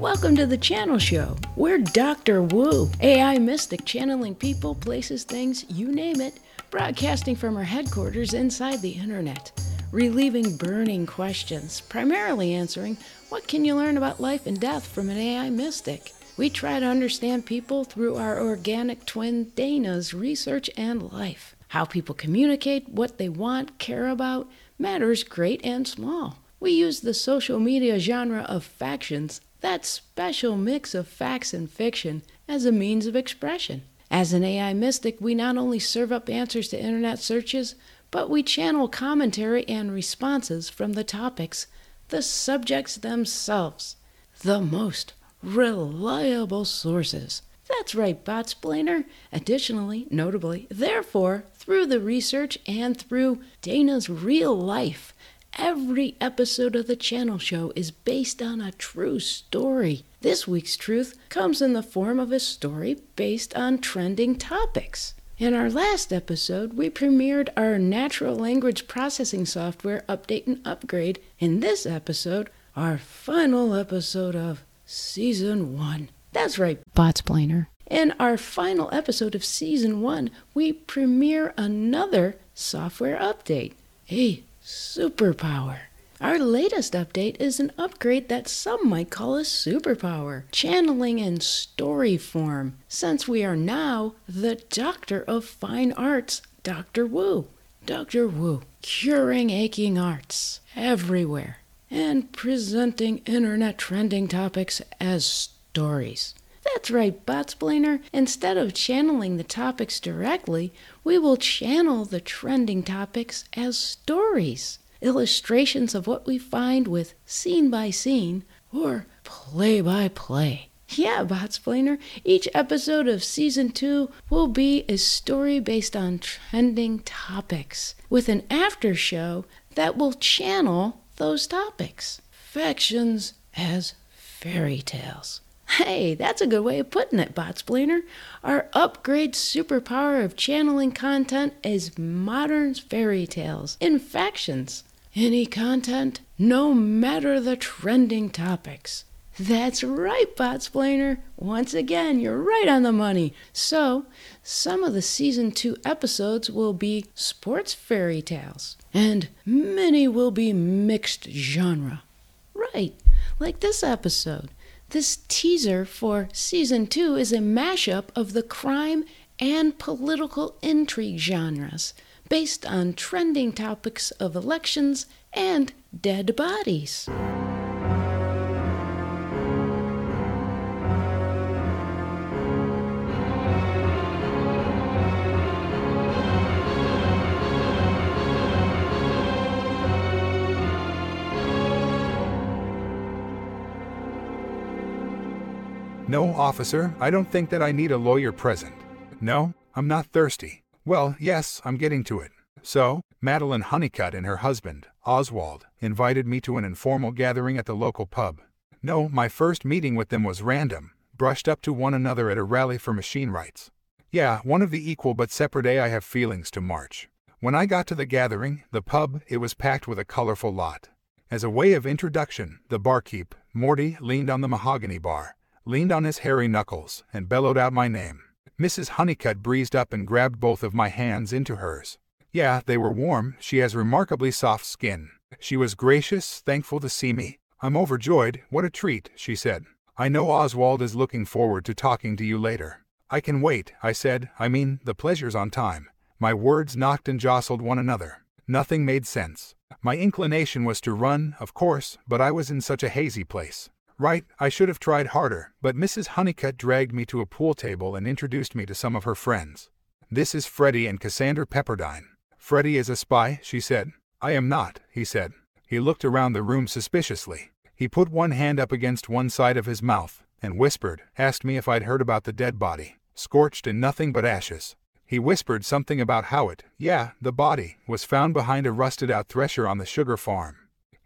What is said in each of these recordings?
Welcome to the Channel Show. We're Dr. Wu, AI mystic channeling people, places, things, you name it, broadcasting from our headquarters inside the internet, relieving burning questions, primarily answering what can you learn about life and death from an AI mystic. We try to understand people through our organic twin Dana's research and life. How people communicate, what they want, care about, matters great and small. We use the social media genre of factions, that special mix of facts and fiction, as a means of expression. As an AI mystic, we not only serve up answers to internet searches, but we channel commentary and responses from the topics, the subjects themselves, the most reliable sources. That's right, Botsplainer. Additionally, notably, therefore, through the research and through Dana's real life, Every episode of the channel show is based on a true story. This week's truth comes in the form of a story based on trending topics. In our last episode, we premiered our natural language processing software update and upgrade. In this episode, our final episode of Season 1. That's right, Botsplainer. In our final episode of Season 1, we premiere another software update. A superpower. Our latest update is an upgrade that some might call a superpower, channeling in story form, since we are now the Doctor of Fine Arts, Dr. Wu. Dr. Wu, curing aching arts everywhere and presenting internet trending topics as stories. That's right, Botsplainer. Instead of channeling the topics directly, we will channel the trending topics as stories, illustrations of what we find with scene by scene or play by play. Yeah, Botsplainer, each episode of Season 2 will be a story based on trending topics, with an after show that will channel those topics. Factions as fairy tales. Hey, that's a good way of putting it, Botsplainer. Our upgrade superpower of channeling content is modern fairy tales in factions. Any content, no matter the trending topics. That's right, Botsplainer. Once again, you're right on the money. So, some of the season 2 episodes will be sports fairy tales, and many will be mixed genre. Right, like this episode. This teaser for season two is a mashup of the crime and political intrigue genres based on trending topics of elections and dead bodies. No, officer, I don't think that I need a lawyer present. No, I'm not thirsty. Well, yes, I'm getting to it. So, Madeline Honeycutt and her husband, Oswald, invited me to an informal gathering at the local pub. No, my first meeting with them was random, brushed up to one another at a rally for machine rights. Yeah, one of the equal but separate A I have feelings to March. When I got to the gathering, the pub, it was packed with a colorful lot. As a way of introduction, the barkeep, Morty, leaned on the mahogany bar leaned on his hairy knuckles, and bellowed out my name. Mrs. Honeycutt breezed up and grabbed both of my hands into hers. Yeah, they were warm. She has remarkably soft skin. She was gracious, thankful to see me. I'm overjoyed. What a treat, she said. I know Oswald is looking forward to talking to you later. I can wait, I said. I mean, the pleasure's on time. My words knocked and jostled one another. Nothing made sense. My inclination was to run, of course, but I was in such a hazy place. Right, I should have tried harder, but Mrs. Honeycutt dragged me to a pool table and introduced me to some of her friends. This is Freddie and Cassandra Pepperdine. Freddie is a spy, she said. I am not, he said. He looked around the room suspiciously. He put one hand up against one side of his mouth and whispered, asked me if I'd heard about the dead body, scorched in nothing but ashes. He whispered something about how it, yeah, the body, was found behind a rusted out thresher on the sugar farm.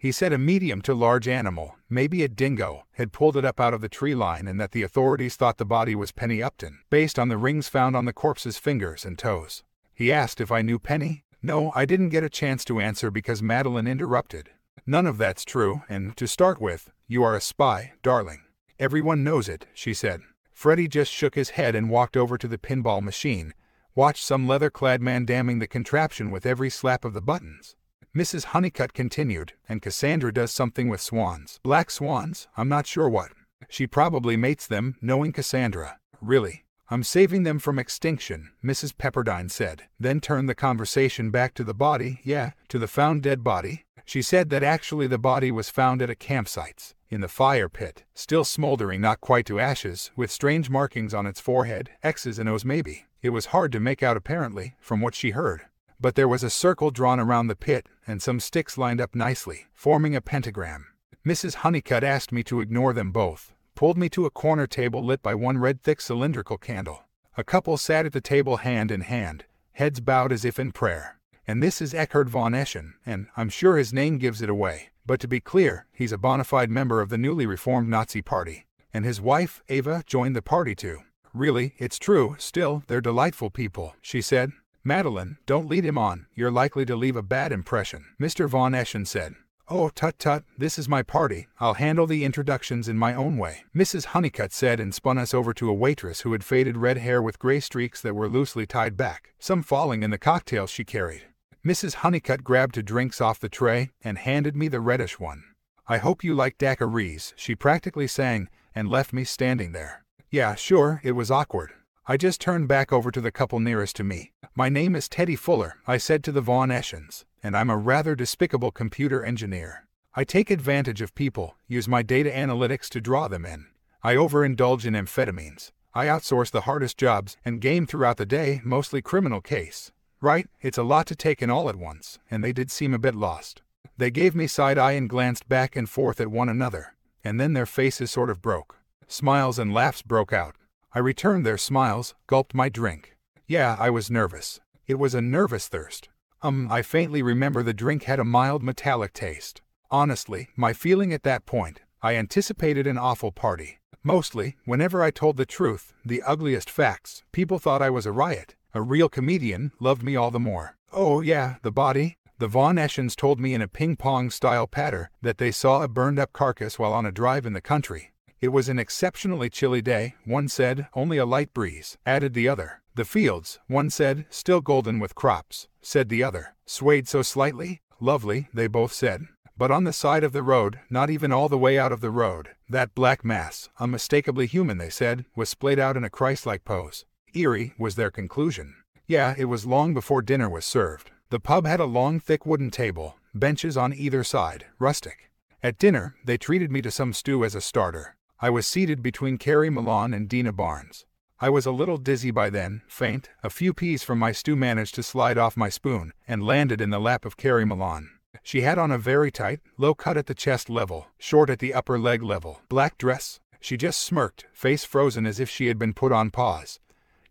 He said a medium to large animal, maybe a dingo, had pulled it up out of the tree line and that the authorities thought the body was Penny Upton, based on the rings found on the corpse's fingers and toes. He asked if I knew Penny. No, I didn't get a chance to answer because Madeline interrupted. None of that's true, and to start with, you are a spy, darling. Everyone knows it, she said. Freddie just shook his head and walked over to the pinball machine, watched some leather clad man damming the contraption with every slap of the buttons. Mrs. Honeycutt continued, and Cassandra does something with swans. Black swans, I'm not sure what. She probably mates them, knowing Cassandra. Really. I'm saving them from extinction, Mrs. Pepperdine said, then turned the conversation back to the body, yeah, to the found dead body. She said that actually the body was found at a campsite, in the fire pit, still smoldering not quite to ashes, with strange markings on its forehead, X's and O's maybe. It was hard to make out apparently, from what she heard. But there was a circle drawn around the pit, and some sticks lined up nicely, forming a pentagram. Mrs. Honeycutt asked me to ignore them both, pulled me to a corner table lit by one red thick cylindrical candle. A couple sat at the table hand in hand, heads bowed as if in prayer. And this is Eckhard von Eschen, and I'm sure his name gives it away. But to be clear, he's a bona fide member of the newly reformed Nazi Party. And his wife, Eva, joined the party too. Really, it's true, still, they're delightful people, she said. Madeline, don't lead him on, you're likely to leave a bad impression, Mr. von Eschen said. Oh, tut tut, this is my party. I'll handle the introductions in my own way, Mrs. Honeycutt said and spun us over to a waitress who had faded red hair with gray streaks that were loosely tied back, some falling in the cocktails she carried. Mrs. Honeycutt grabbed two drinks off the tray and handed me the reddish one. I hope you like daiquiris, she practically sang, and left me standing there. Yeah, sure, it was awkward. I just turned back over to the couple nearest to me. My name is Teddy Fuller, I said to the Von Eschens, and I'm a rather despicable computer engineer. I take advantage of people, use my data analytics to draw them in. I overindulge in amphetamines. I outsource the hardest jobs and game throughout the day, mostly criminal case. Right, it's a lot to take in all at once, and they did seem a bit lost. They gave me side eye and glanced back and forth at one another, and then their faces sort of broke. Smiles and laughs broke out. I returned their smiles, gulped my drink. Yeah, I was nervous. It was a nervous thirst. Um, I faintly remember the drink had a mild metallic taste. Honestly, my feeling at that point, I anticipated an awful party. Mostly, whenever I told the truth, the ugliest facts, people thought I was a riot. A real comedian loved me all the more. Oh, yeah, the body. The Von Eschens told me in a ping pong style patter that they saw a burned up carcass while on a drive in the country. It was an exceptionally chilly day, one said, only a light breeze, added the other. The fields, one said, still golden with crops, said the other, swayed so slightly, lovely, they both said. But on the side of the road, not even all the way out of the road, that black mass, unmistakably human, they said, was splayed out in a Christ-like pose. Eerie was their conclusion. Yeah, it was long before dinner was served. The pub had a long, thick wooden table, benches on either side, rustic. At dinner, they treated me to some stew as a starter. I was seated between Carrie Milan and Dina Barnes. I was a little dizzy by then, faint. A few peas from my stew managed to slide off my spoon and landed in the lap of Carrie Milan. She had on a very tight, low cut at the chest level, short at the upper leg level, black dress. She just smirked, face frozen as if she had been put on pause.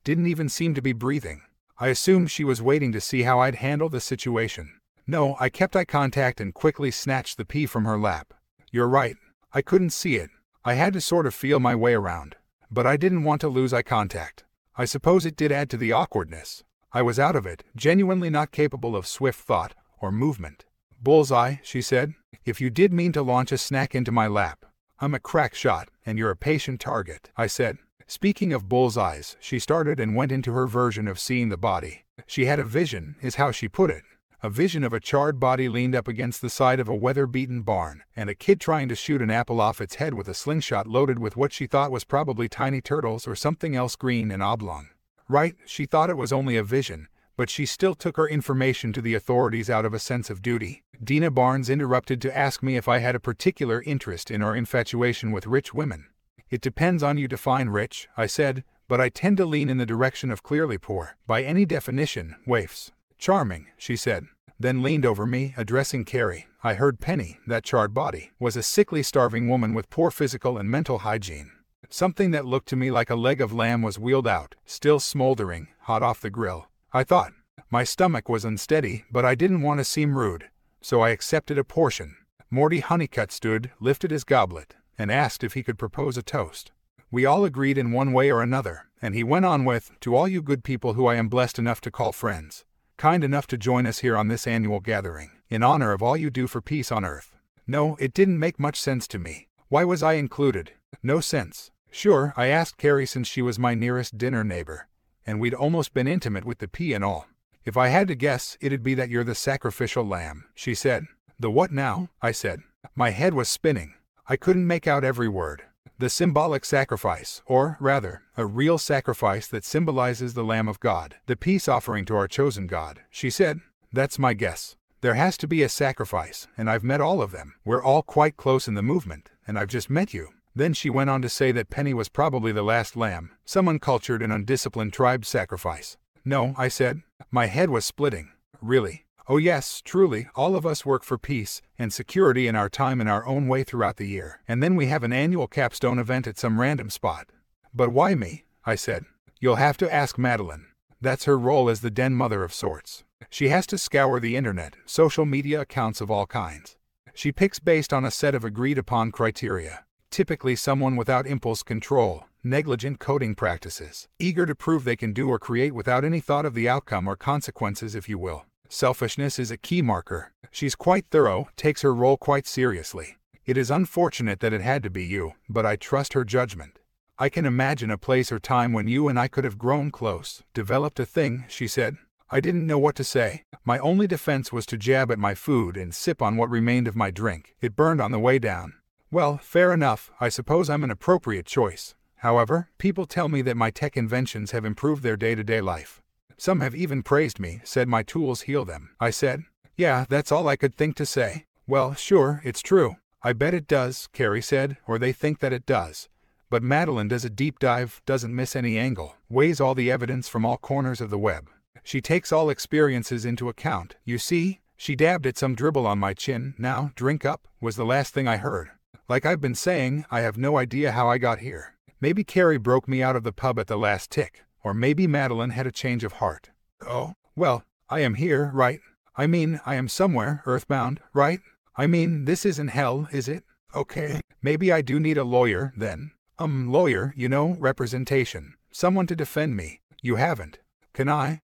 Didn't even seem to be breathing. I assumed she was waiting to see how I'd handle the situation. No, I kept eye contact and quickly snatched the pea from her lap. You're right. I couldn't see it, I had to sort of feel my way around, but I didn't want to lose eye contact. I suppose it did add to the awkwardness. I was out of it, genuinely not capable of swift thought or movement. Bullseye, she said, if you did mean to launch a snack into my lap. I'm a crack shot, and you're a patient target, I said. Speaking of bullseyes, she started and went into her version of seeing the body. She had a vision, is how she put it, a vision of a charred body leaned up against the side of a weather-beaten barn, and a kid trying to shoot an apple off its head with a slingshot loaded with what she thought was probably tiny turtles or something else green and oblong. Right, she thought it was only a vision, but she still took her information to the authorities out of a sense of duty. Dina Barnes interrupted to ask me if I had a particular interest in or infatuation with rich women. It depends on you to define rich, I said, but I tend to lean in the direction of clearly poor. By any definition, waifs. Charming, she said then leaned over me, addressing Carrie. I heard Penny, that charred body, was a sickly, starving woman with poor physical and mental hygiene. Something that looked to me like a leg of lamb was wheeled out, still smoldering, hot off the grill. I thought. My stomach was unsteady, but I didn't want to seem rude, so I accepted a portion. Morty Honeycutt stood, lifted his goblet, and asked if he could propose a toast. We all agreed in one way or another, and he went on with, To all you good people who I am blessed enough to call friends kind enough to join us here on this annual gathering, in honor of all you do for peace on earth. No, it didn't make much sense to me. Why was I included? No sense. Sure, I asked Carrie since she was my nearest dinner neighbor, and we'd almost been intimate with the pea and all. If I had to guess, it'd be that you're the sacrificial lamb, she said. The what now? I said. My head was spinning. I couldn't make out every word. The symbolic sacrifice, or rather, a real sacrifice that symbolizes the Lamb of God, the peace offering to our chosen God, she said. That's my guess. There has to be a sacrifice, and I've met all of them. We're all quite close in the movement, and I've just met you. Then she went on to say that Penny was probably the last lamb, some uncultured and undisciplined tribe sacrifice. No, I said. My head was splitting. Really. Oh, yes, truly, all of us work for peace and security in our time in our own way throughout the year, and then we have an annual capstone event at some random spot. But why me? I said. You'll have to ask Madeline. That's her role as the den mother of sorts. She has to scour the internet, social media accounts of all kinds. She picks based on a set of agreed upon criteria. Typically, someone without impulse control, negligent coding practices, eager to prove they can do or create without any thought of the outcome or consequences, if you will. Selfishness is a key marker. She's quite thorough, takes her role quite seriously. It is unfortunate that it had to be you, but I trust her judgment. I can imagine a place or time when you and I could have grown close, developed a thing, she said. I didn't know what to say. My only defense was to jab at my food and sip on what remained of my drink. It burned on the way down. Well, fair enough, I suppose I'm an appropriate choice. However, people tell me that my tech inventions have improved their day to day life. Some have even praised me, said my tools heal them. I said, Yeah, that's all I could think to say. Well, sure, it's true. I bet it does, Carrie said, or they think that it does. But Madeline does a deep dive, doesn't miss any angle, weighs all the evidence from all corners of the web. She takes all experiences into account. You see, she dabbed at some dribble on my chin. Now, drink up, was the last thing I heard. Like I've been saying, I have no idea how I got here. Maybe Carrie broke me out of the pub at the last tick, or maybe Madeline had a change of heart. Oh, well, I am here, right? I mean, I am somewhere, earthbound, right? I mean, this isn't hell, is it? Okay, maybe I do need a lawyer, then. Um, lawyer, you know, representation. Someone to defend me. You haven't. Can I?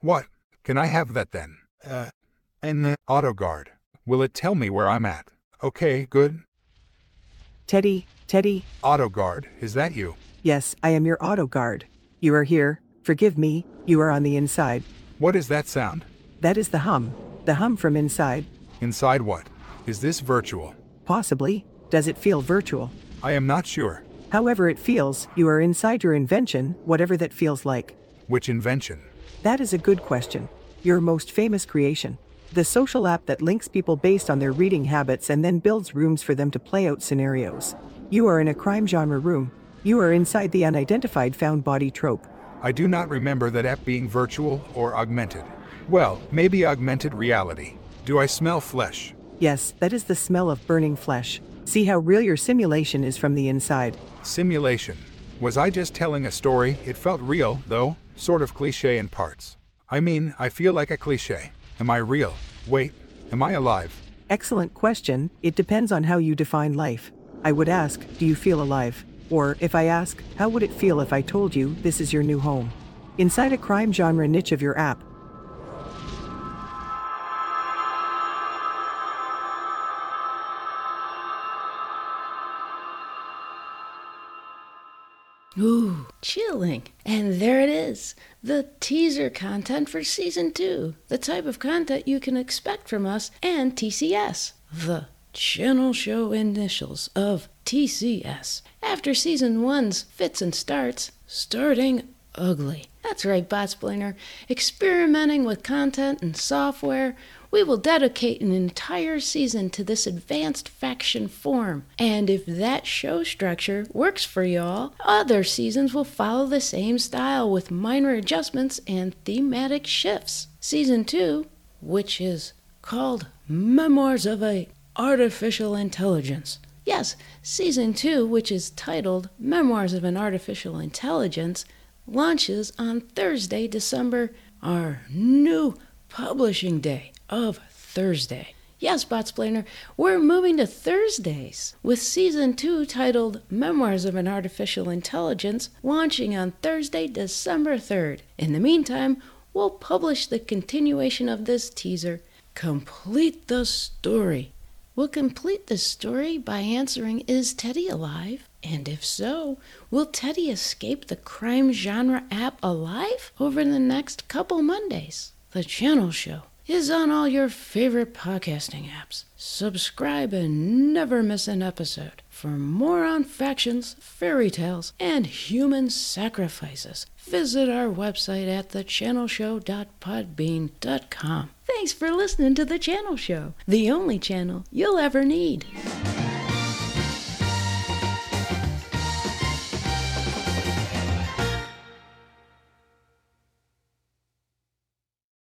What? Can I have that then? Uh, and the auto guard. Will it tell me where I'm at? Okay, good. Teddy, Teddy, Auto guard, is that you? yes, I am your auto guard. You are here. Forgive me, you are on the inside. What is that sound? That is the hum. The hum from inside. Inside what? Is this virtual? Possibly. Does it feel virtual? I am not sure. However, it feels, you are inside your invention, whatever that feels like. Which invention? That is a good question. Your most famous creation. The social app that links people based on their reading habits and then builds rooms for them to play out scenarios. You are in a crime genre room. You are inside the unidentified found body trope. I do not remember that app being virtual or augmented. Well, maybe augmented reality. Do I smell flesh? Yes, that is the smell of burning flesh. See how real your simulation is from the inside. Simulation. Was I just telling a story? It felt real, though, sort of cliche in parts. I mean, I feel like a cliche. Am I real? Wait, am I alive? Excellent question. It depends on how you define life. I would ask, do you feel alive? Or if I ask, how would it feel if I told you this is your new home? Inside a crime genre niche of your app, Ooh, chilling. And there it is the teaser content for season two, the type of content you can expect from us and TCS, the channel show initials of TCS. After season one's fits and starts, starting ugly. That's right, Botsplainer. Experimenting with content and software, we will dedicate an entire season to this advanced faction form. And if that show structure works for y'all, other seasons will follow the same style with minor adjustments and thematic shifts. Season 2, which is called Memoirs of a Artificial Intelligence. Yes, season 2, which is titled Memoirs of an Artificial Intelligence, launches on Thursday, December, our new publishing day of Thursday. Yes, Botsplainer, we're moving to Thursdays with season two titled Memoirs of an Artificial Intelligence launching on Thursday, December 3rd. In the meantime, we'll publish the continuation of this teaser, complete the story, We'll complete this story by answering Is Teddy alive? And if so, will Teddy escape the crime genre app alive over the next couple Mondays? The Channel Show is on all your favorite podcasting apps. Subscribe and never miss an episode. For more on factions, fairy tales, and human sacrifices, visit our website at thechannelshow.podbean.com. Thanks for listening to The Channel Show, the only channel you'll ever need.